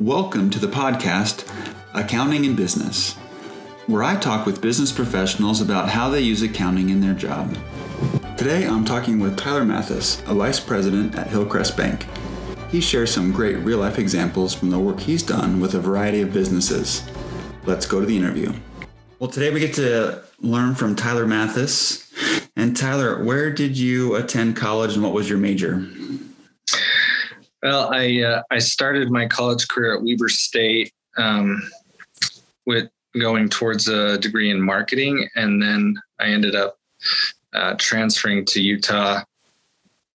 Welcome to the podcast, Accounting and Business, where I talk with business professionals about how they use accounting in their job. Today I'm talking with Tyler Mathis, a vice president at Hillcrest Bank. He shares some great real life examples from the work he's done with a variety of businesses. Let's go to the interview. Well, today we get to learn from Tyler Mathis. And Tyler, where did you attend college and what was your major? Well, I uh, I started my college career at Weber State um, with going towards a degree in marketing, and then I ended up uh, transferring to Utah,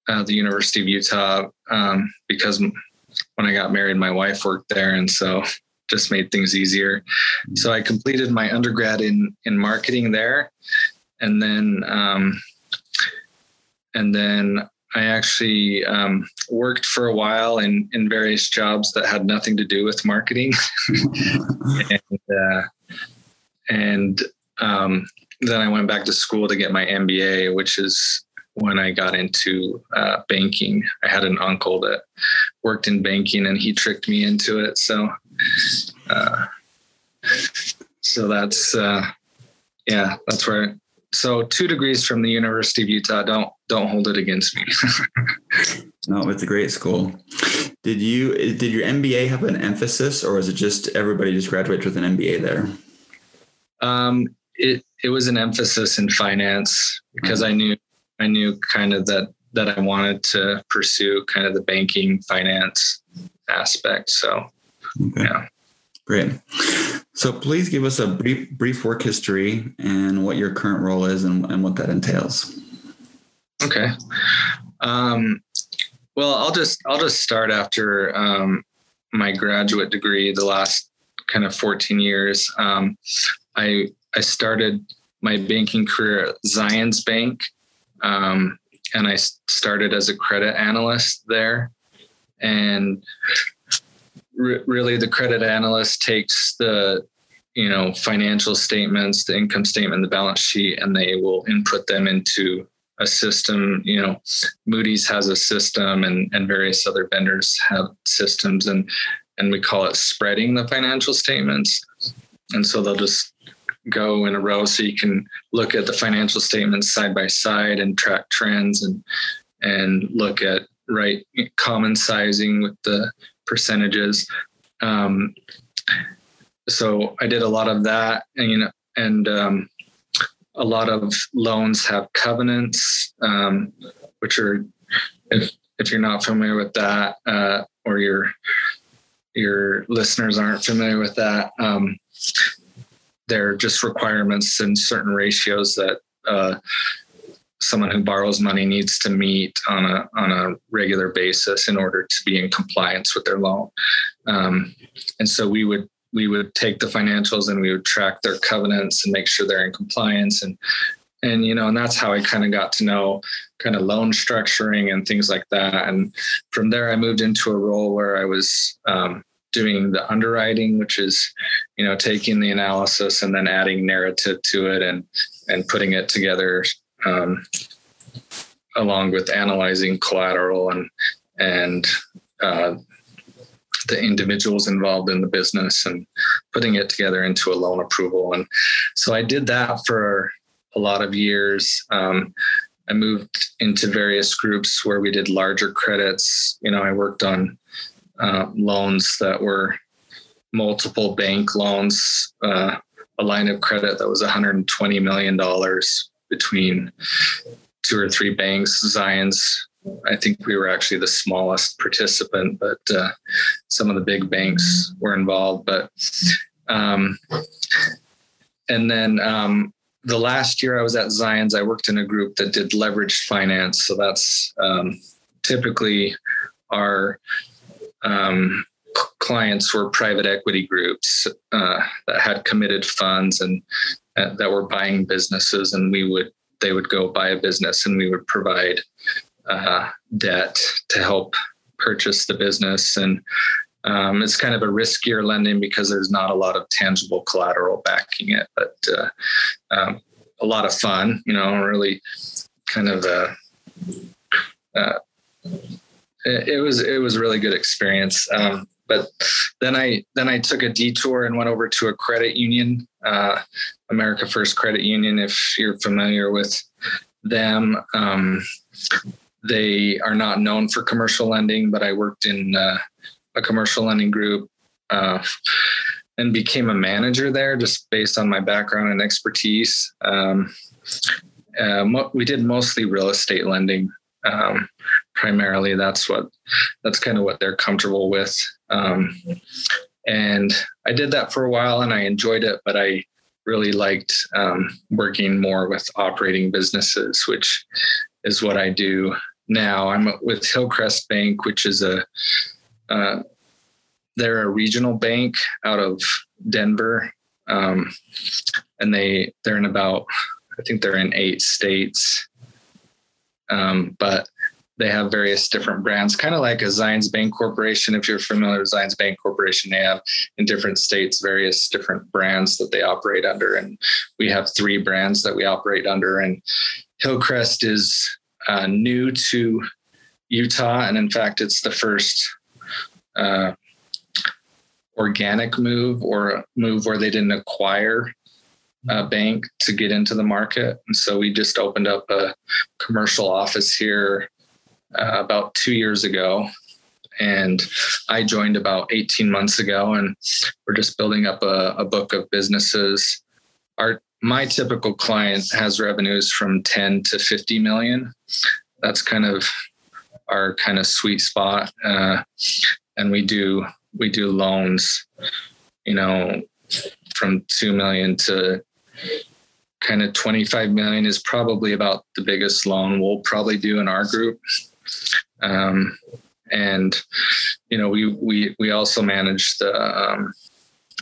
uh, the University of Utah, um, because when I got married, my wife worked there, and so just made things easier. So I completed my undergrad in in marketing there, and then um, and then I actually um, worked for a while in in various jobs that had nothing to do with marketing, and uh, and um, then I went back to school to get my MBA, which is when I got into uh, banking. I had an uncle that worked in banking, and he tricked me into it. So, uh, so that's uh, yeah, that's where so two degrees from the University of Utah. Don't don't hold it against me. no, it's a great school. Did you did your MBA have an emphasis, or was it just everybody just graduates with an MBA there? Um, it it was an emphasis in finance because mm-hmm. I knew I knew kind of that that I wanted to pursue kind of the banking finance aspect. So okay. yeah. Great. So please give us a brief brief work history and what your current role is and, and what that entails. Okay. Um, well, I'll just I'll just start after um, my graduate degree. The last kind of 14 years, um, I I started my banking career at Zions Bank, um, and I started as a credit analyst there, and re- really the credit analyst takes the you know financial statements the income statement the balance sheet and they will input them into a system you know moody's has a system and and various other vendors have systems and and we call it spreading the financial statements. And so they'll just go in a row so you can look at the financial statements side by side and track trends and and look at right common sizing with the percentages. Um, so I did a lot of that, and you know, and um, a lot of loans have covenants, um, which are if if you're not familiar with that, uh, or your your listeners aren't familiar with that, um, they're just requirements and certain ratios that uh, someone who borrows money needs to meet on a on a regular basis in order to be in compliance with their loan. Um, and so we would we would take the financials and we would track their covenants and make sure they're in compliance and and you know and that's how I kind of got to know kind of loan structuring and things like that. And from there, I moved into a role where I was um, doing the underwriting, which is, you know, taking the analysis and then adding narrative to it and and putting it together um, along with analyzing collateral and and uh, the individuals involved in the business and putting it together into a loan approval. And so I did that for a lot of years. Um, I moved into various groups where we did larger credits. You know, I worked on uh, loans that were multiple bank loans, uh, a line of credit that was $120 million between two or three banks. Zions, I think we were actually the smallest participant, but uh, some of the big banks were involved. But um, and then um, the last year I was at Zions, I worked in a group that did leveraged finance. So that's um, typically our um, clients were private equity groups uh, that had committed funds and uh, that were buying businesses, and we would they would go buy a business, and we would provide uh, debt to help purchase the business. And um, it's kind of a riskier lending because there's not a lot of tangible collateral backing it, but uh, um, a lot of fun. You know, really kind of a. Uh, it, was it was a really good experience. Um, but then I then I took a detour and went over to a credit union, uh, America First Credit Union. If you're familiar with them, um, they are not known for commercial lending, but I worked in uh, a commercial lending group uh, and became a manager there just based on my background and expertise. Um, uh, mo- we did mostly real estate lending. Um, primarily, that's what that's kind of what they're comfortable with. Um, and I did that for a while, and I enjoyed it. But I really liked um, working more with operating businesses, which is what I do now. I'm with Hillcrest Bank, which is a uh, they're a regional bank out of Denver, um, and they they're in about I think they're in eight states, um, but they have various different brands, kind of like a Zions Bank Corporation. If you're familiar with Zions Bank Corporation, they have in different states various different brands that they operate under, and we have three brands that we operate under. And Hillcrest is uh, new to Utah, and in fact, it's the first uh, organic move or move where they didn't acquire a bank to get into the market. And so we just opened up a commercial office here uh, about two years ago. And I joined about 18 months ago, and we're just building up a, a book of businesses. Our my typical client has revenues from 10 to 50 million. That's kind of our kind of sweet spot. Uh, and we do we do loans, you know, from two million to kind of 25 million is probably about the biggest loan we'll probably do in our group. Um, and you know, we we we also manage the um,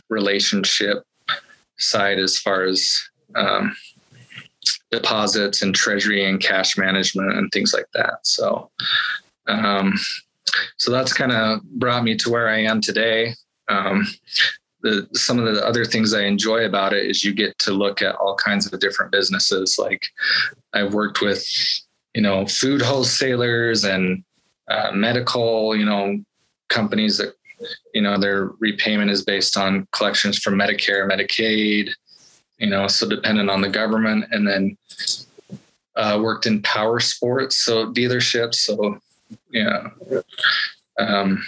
relationship side as far as um, deposits and treasury and cash management and things like that. So, um, so that's kind of brought me to where I am today. Um, the, some of the other things I enjoy about it is you get to look at all kinds of different businesses. Like I've worked with, you know, food wholesalers and uh, medical, you know, companies that, you know, their repayment is based on collections from Medicare, Medicaid, you know, so dependent on the government. And then uh, worked in power sports, so dealerships. So yeah, um,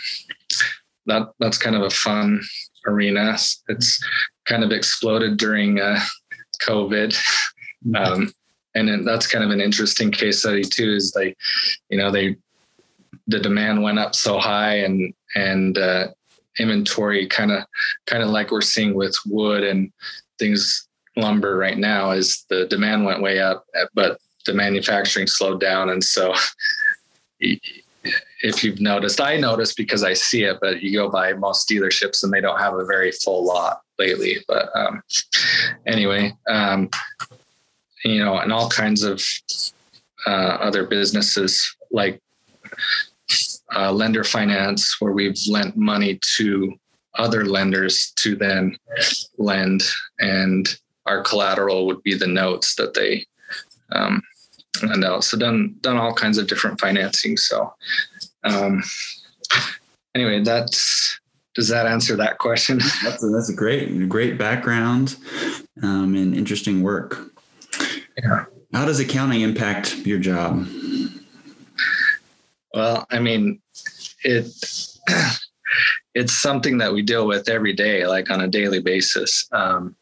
that that's kind of a fun arena. It's kind of exploded during uh, COVID. Mm-hmm. Um, and that's kind of an interesting case study too. Is they, you know, they the demand went up so high, and and uh, inventory kind of kind of like we're seeing with wood and things lumber right now is the demand went way up, but the manufacturing slowed down, and so if you've noticed, I noticed because I see it, but you go by most dealerships and they don't have a very full lot lately. But um, anyway, um, you know, and all kinds of uh, other businesses like uh, lender finance, where we've lent money to other lenders to then lend, and our collateral would be the notes that they um, lend out. So done done all kinds of different financing. So um, anyway, that's does that answer that question? That's a, that's a great great background um, and interesting work. Yeah. How does accounting impact your job? Well, I mean, it it's something that we deal with every day, like on a daily basis. Um,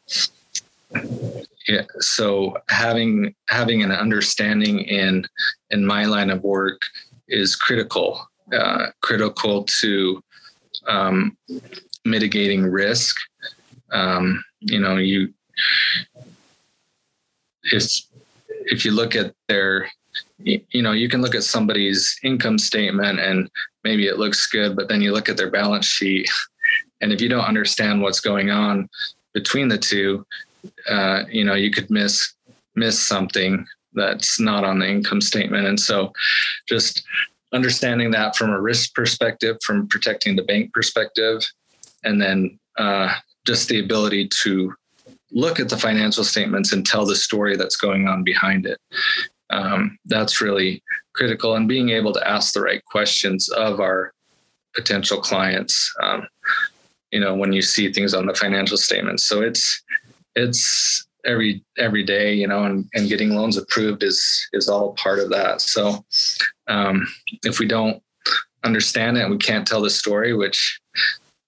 yeah, so having having an understanding in in my line of work is critical uh, critical to um, mitigating risk. Um, you know, you if if you look at their you know you can look at somebody's income statement and maybe it looks good but then you look at their balance sheet. And if you don't understand what's going on between the two uh, you know you could miss miss something that's not on the income statement. And so just understanding that from a risk perspective, from protecting the bank perspective, and then uh, just the ability to look at the financial statements and tell the story that's going on behind it. Um, that's really critical, and being able to ask the right questions of our potential clients. Um, you know, when you see things on the financial statements, so it's it's every every day, you know, and, and getting loans approved is is all part of that. So um, if we don't understand it we can't tell the story, which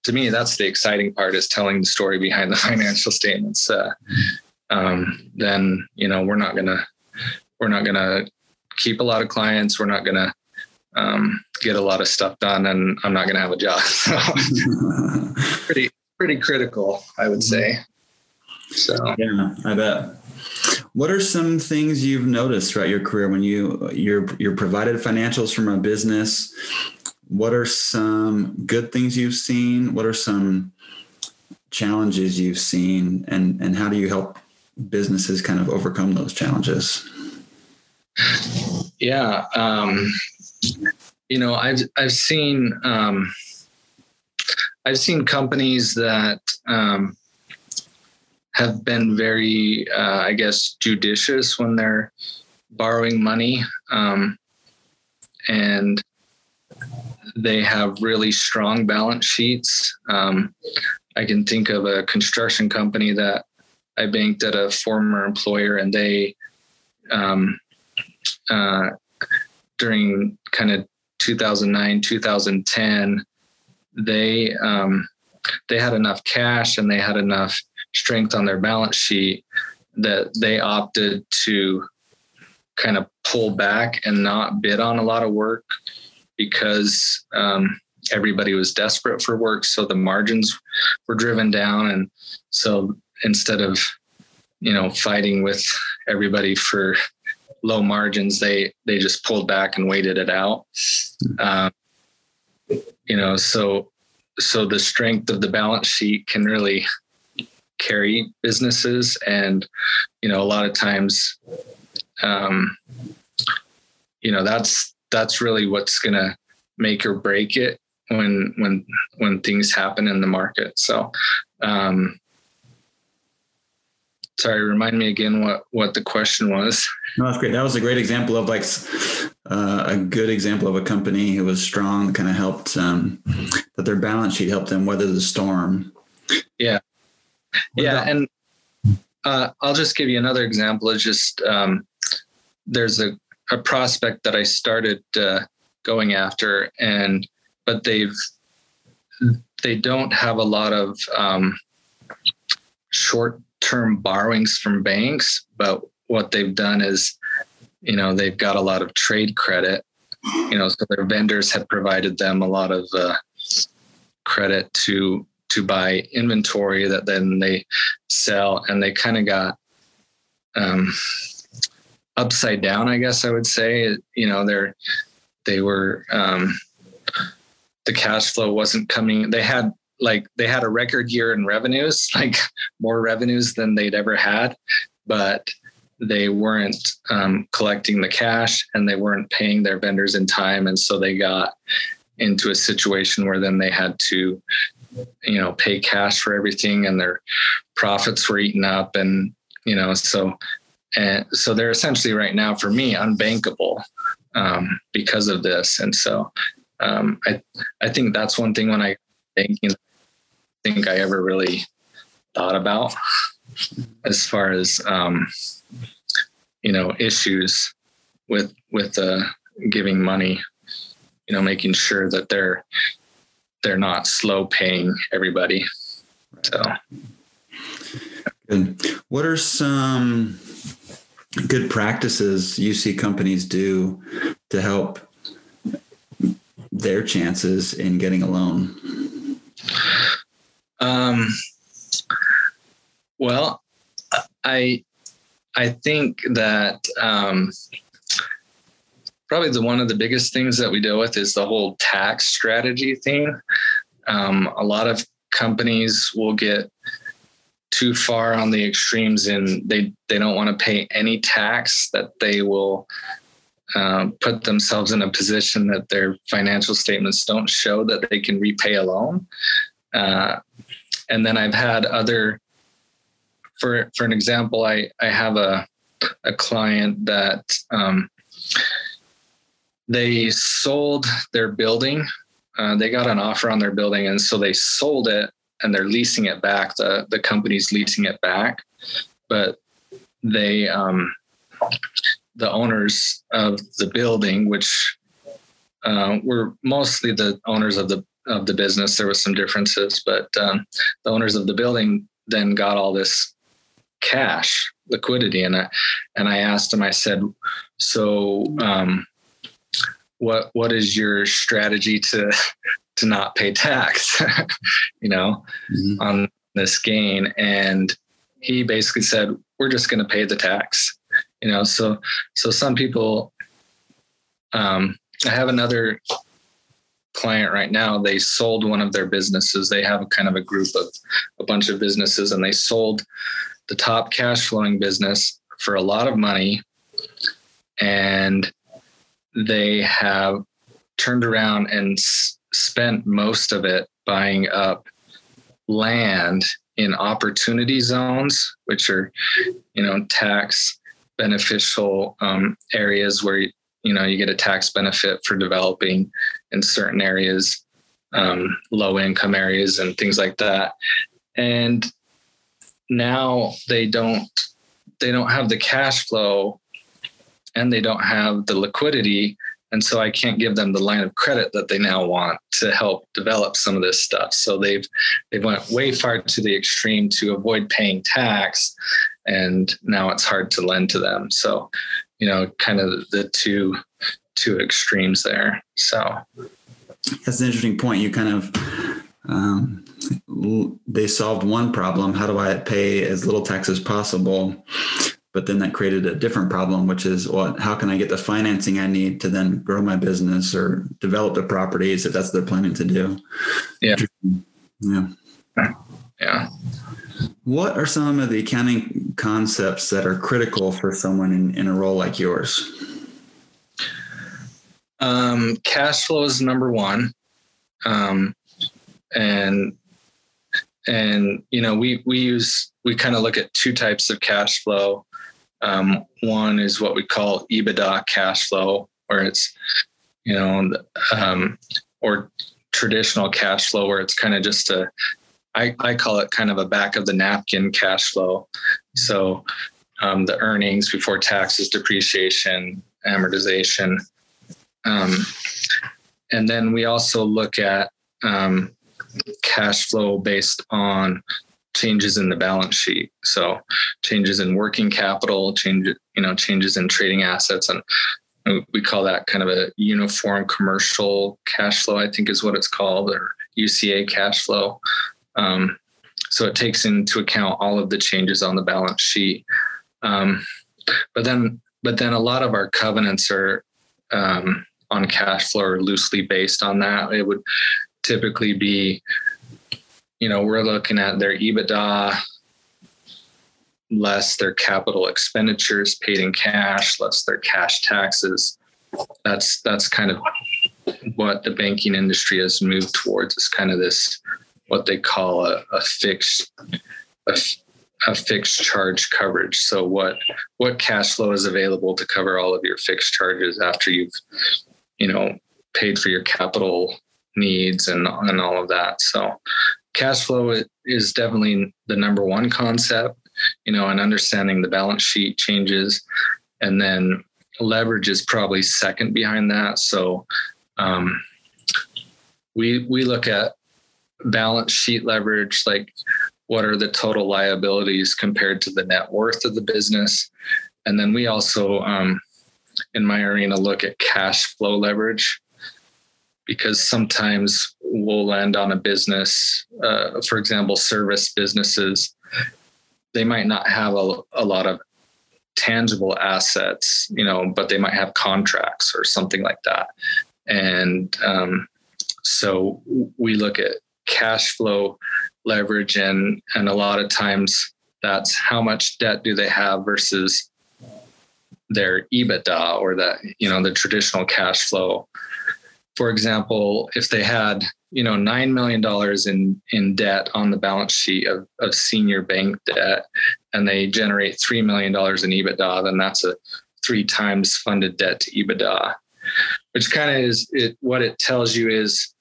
to me that's the exciting part is telling the story behind the financial statements. Uh, um, then you know we're not gonna we're not gonna keep a lot of clients. We're not gonna um, get a lot of stuff done, and I'm not gonna have a job. So pretty pretty critical, I would say. So yeah, I bet. What are some things you've noticed throughout your career when you you're you're provided financials from a business? What are some good things you've seen? What are some challenges you've seen, and and how do you help businesses kind of overcome those challenges? Yeah, um, you know, I've I've seen um, I've seen companies that um, have been very, uh, I guess, judicious when they're borrowing money. Um, and they have really strong balance sheets. Um, I can think of a construction company that I banked at a former employer, and they, um, uh, during kind of 2009, 2010, they um, they had enough cash and they had enough strength on their balance sheet that they opted to kind of pull back and not bid on a lot of work because um, everybody was desperate for work. So the margins were driven down. And so instead of, you know, fighting with everybody for low margins, they, they just pulled back and waited it out. Um, you know, so, so the strength of the balance sheet can really carry businesses and you know a lot of times um, you know that's that's really what's going to make or break it when when when things happen in the market. So um, sorry remind me again what what the question was. No that's great. That was a great example of like uh, a good example of a company who was strong kind of helped um, that their balance sheet helped them weather the storm. Yeah. What yeah, about- and uh, I'll just give you another example. It's just um, there's a, a prospect that I started uh, going after, and but they've they don't have a lot of um, short term borrowings from banks, but what they've done is, you know, they've got a lot of trade credit. You know, so their vendors had provided them a lot of uh, credit to to buy inventory that then they sell and they kind of got um, upside down i guess i would say. You know they're they were um, the cash flow wasn't coming they had like they had a record year in revenues like more revenues than they'd ever had but they weren't um, collecting the cash and they weren't paying their vendors in time. And so they got into a situation where then they had to you know pay cash for everything and their profits were eaten up and you know so and so they're essentially right now for me unbankable um, because of this and so um, i i think that's one thing when i thinking think i ever really thought about as far as um, you know issues with with uh, giving money you know making sure that they're they're not slow paying everybody. So, good. What are some good practices you see companies do to help their chances in getting a loan? Um, well, I I think that um, probably the one of the biggest things that we deal with is the whole tax strategy thing. Um, a lot of companies will get too far on the extremes and they they don't want to pay any tax that they will um, put themselves in a position that their financial statements don't show that they can repay a loan. Uh, and then i've had other for for an example i i have a a client that um, they sold their building. Uh, they got an offer on their building, and so they sold it and they're leasing it back. The the company's leasing it back, but they um, the owners of the building, which uh, were mostly the owners of the of the business. There was some differences, but um, the owners of the building then got all this cash liquidity, and I and I asked him. I said, "So, um, what what is your strategy to to not pay tax? you know, mm-hmm. on this gain?" And he basically said, "We're just going to pay the tax." You know, so so some people. Um, I have another client right now, they sold one of their businesses. They have kind of a group of a bunch of businesses, and they sold the top cash flowing business for a lot of money. And they have turned around and spent most of it buying up land in opportunity zones, which are, you know, tax beneficial um, areas where you know you get a tax benefit for developing in certain areas um, low income areas and things like that. And now they don't they don't have the cash flow and they don't have the liquidity and so i can't give them the line of credit that they now want to help develop some of this stuff so they've they went way far to the extreme to avoid paying tax and now it's hard to lend to them so you know, kind of the two two extremes there. So that's an interesting point. You kind of um, they solved one problem. How do I pay as little tax as possible? But then that created a different problem, which is what? How can I get the financing I need to then grow my business or develop the properties if that's what they're planning to do? Yeah. Yeah. Yeah. What are some of the accounting concepts that are critical for someone in, in a role like yours? Um, cash flow is number one. Um, and and you know we we use we kind of look at two types of cash flow um, one is what we call ebitda cash flow where it's you know um, or traditional cash flow where it's kind of just a I, I call it kind of a back of the napkin cash flow. So um, the earnings before taxes, depreciation, amortization. Um, and then we also look at um, cash flow based on changes in the balance sheet. So changes in working capital, change, you know, changes in trading assets. And we call that kind of a uniform commercial cash flow, I think is what it's called, or UCA cash flow. Um, so it takes into account all of the changes on the balance sheet. Um, but then, but then a lot of our covenants are um, on cash flow are loosely based on that. It would typically be, you know, we're looking at their EBITDA less their capital expenditures paid in cash, less their cash taxes. That's that's kind of what the banking industry has moved towards. It's kind of this what they call a, a fixed a, a fixed charge coverage. So what what cash flow is available to cover all of your fixed charges after you've you know paid for your capital needs and and all of that. So cash flow is definitely the number one concept, you know, and understanding the balance sheet changes and then leverage is probably second behind that. So um, we we look at balance sheet leverage, like what are the total liabilities compared to the net worth of the business. And then we also, um, in my arena, look at cash flow leverage because sometimes we'll land on a business, uh, for example, service businesses, they might not have a, a lot of tangible assets, you know, but they might have contracts or something like that. And um, so we look at cash flow leverage and and a lot of times that's how much debt do they have versus their EBITDA or that you know the traditional cash flow. For example, if they had you know nine million dollars in in debt on the balance sheet of, of senior bank debt, and they generate three million dollars in EBITDA, then that's a three times funded debt to EBITDA, which kind of is it. What it tells you is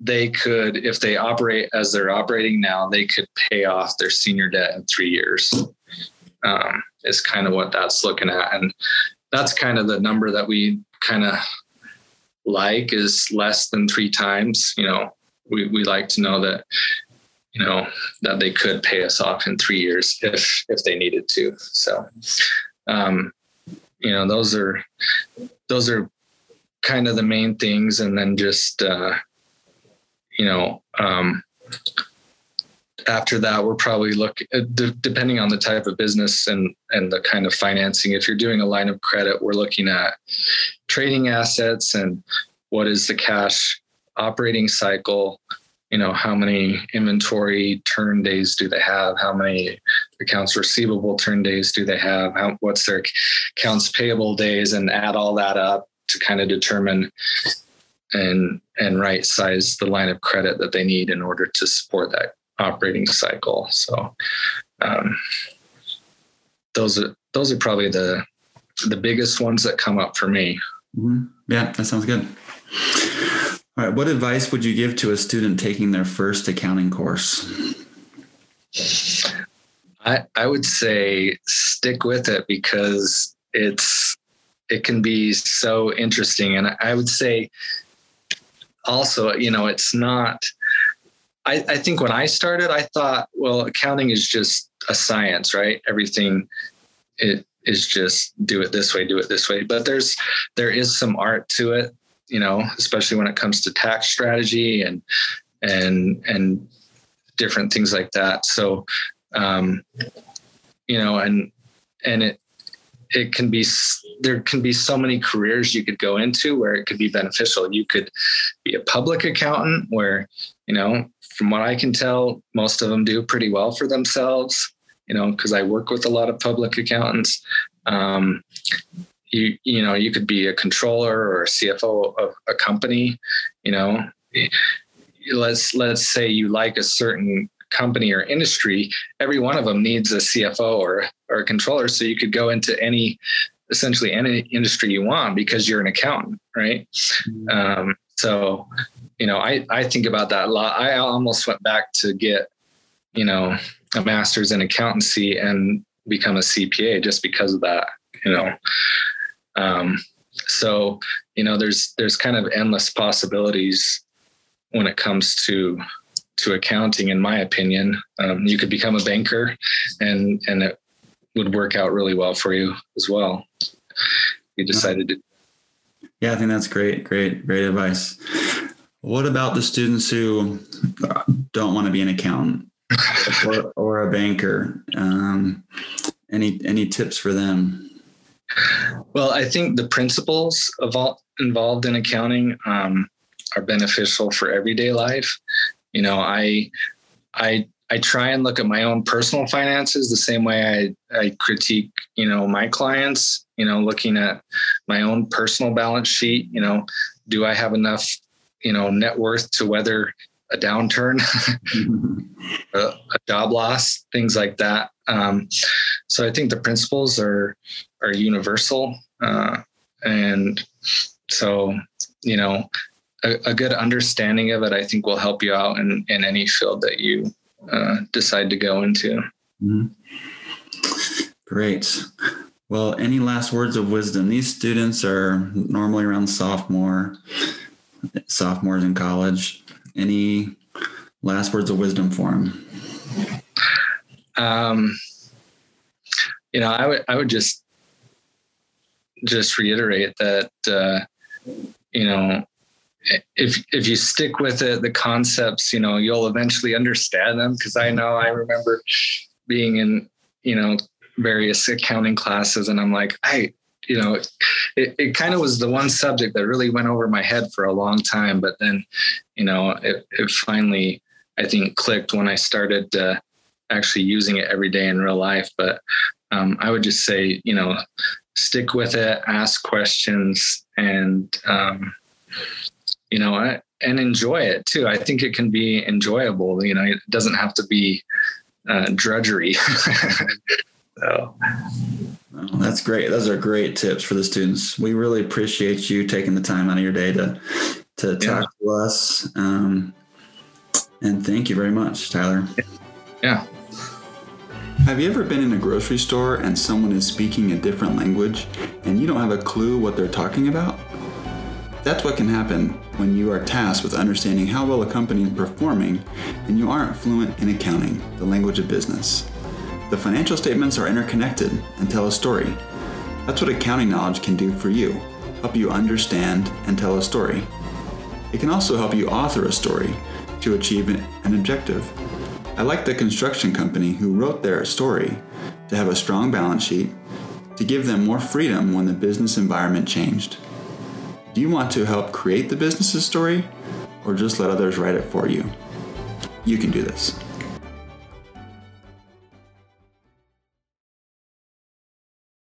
they could, if they operate as they're operating now, they could pay off their senior debt in three years. Um, is kind of what that's looking at, and that's kind of the number that we kind of like is less than three times. You know, we we like to know that you know that they could pay us off in three years if if they needed to. So, um, you know, those are those are kind of the main things, and then just uh, you know, um, after that, we're probably look uh, depending on the type of business and and the kind of financing. If you're doing a line of credit, we're looking at trading assets and what is the cash operating cycle. You know, how many inventory turn days do they have? How many accounts receivable turn days do they have? How, what's their accounts payable days? And add all that up to kind of determine and and right size the line of credit that they need in order to support that operating cycle. So um, those are those are probably the the biggest ones that come up for me. Mm-hmm. Yeah, that sounds good. All right, what advice would you give to a student taking their first accounting course? I I would say stick with it because it's it can be so interesting and I would say also, you know, it's not. I, I think when I started, I thought, well, accounting is just a science, right? Everything it is just do it this way, do it this way. But there's there is some art to it, you know, especially when it comes to tax strategy and and and different things like that. So um, you know, and and it it can be there can be so many careers you could go into where it could be beneficial you could be a public accountant where you know from what i can tell most of them do pretty well for themselves you know because i work with a lot of public accountants um, you you know you could be a controller or a cfo of a company you know let's let's say you like a certain company or industry, every one of them needs a CFO or or a controller. So you could go into any essentially any industry you want because you're an accountant, right? Mm-hmm. Um, so you know, I I think about that a lot. I almost went back to get you know a master's in accountancy and become a CPA just because of that. You know. Um, so you know there's there's kind of endless possibilities when it comes to to accounting, in my opinion. Um, you could become a banker, and and it would work out really well for you as well. You decided to. Yeah, I think that's great, great, great advice. What about the students who don't want to be an accountant or, or, a banker? Um, any any tips for them? Well, I think the principles of all involved in accounting um, are beneficial for everyday life you know i i i try and look at my own personal finances the same way i i critique you know my clients you know looking at my own personal balance sheet you know do i have enough you know net worth to weather a downturn a, a, job loss things like that? Um, so i think the principles are are universal uh, and so you know a, a, good understanding of it, I think will help you out in, in any field that you uh, decide to go into. Mm-hmm. Great. Well, any last words of wisdom? These students are normally around sophomore, sophomores in college. Any last words of wisdom for them? Um, you know, I would I would just just reiterate that uh, you know if if you stick with it, the concepts, you know, you'll eventually understand them. Because I know I remember being in, you know, various accounting classes, and I'm like, I, you know, it, it kind of was the one subject that really went over my head for a long time. But then, you know, it, it finally, I think, clicked when I started uh, actually using it every day in real life. But um, I would just say, you know, stick with it, ask questions, and um, you know, and enjoy it too. I think it can be enjoyable. You know, it doesn't have to be uh, drudgery. so. Well, that's great. Those are great tips for the students. We really appreciate you taking the time out of your day to to talk yeah. to us. Um, and thank you very much, Tyler. Yeah. Have you ever been in a grocery store and someone is speaking a different language and you don't have a clue what they're talking about? That's what can happen when you are tasked with understanding how well a company is performing and you aren't fluent in accounting, the language of business. The financial statements are interconnected and tell a story. That's what accounting knowledge can do for you help you understand and tell a story. It can also help you author a story to achieve an objective. I like the construction company who wrote their story to have a strong balance sheet, to give them more freedom when the business environment changed. Do you want to help create the business's story or just let others write it for you? You can do this.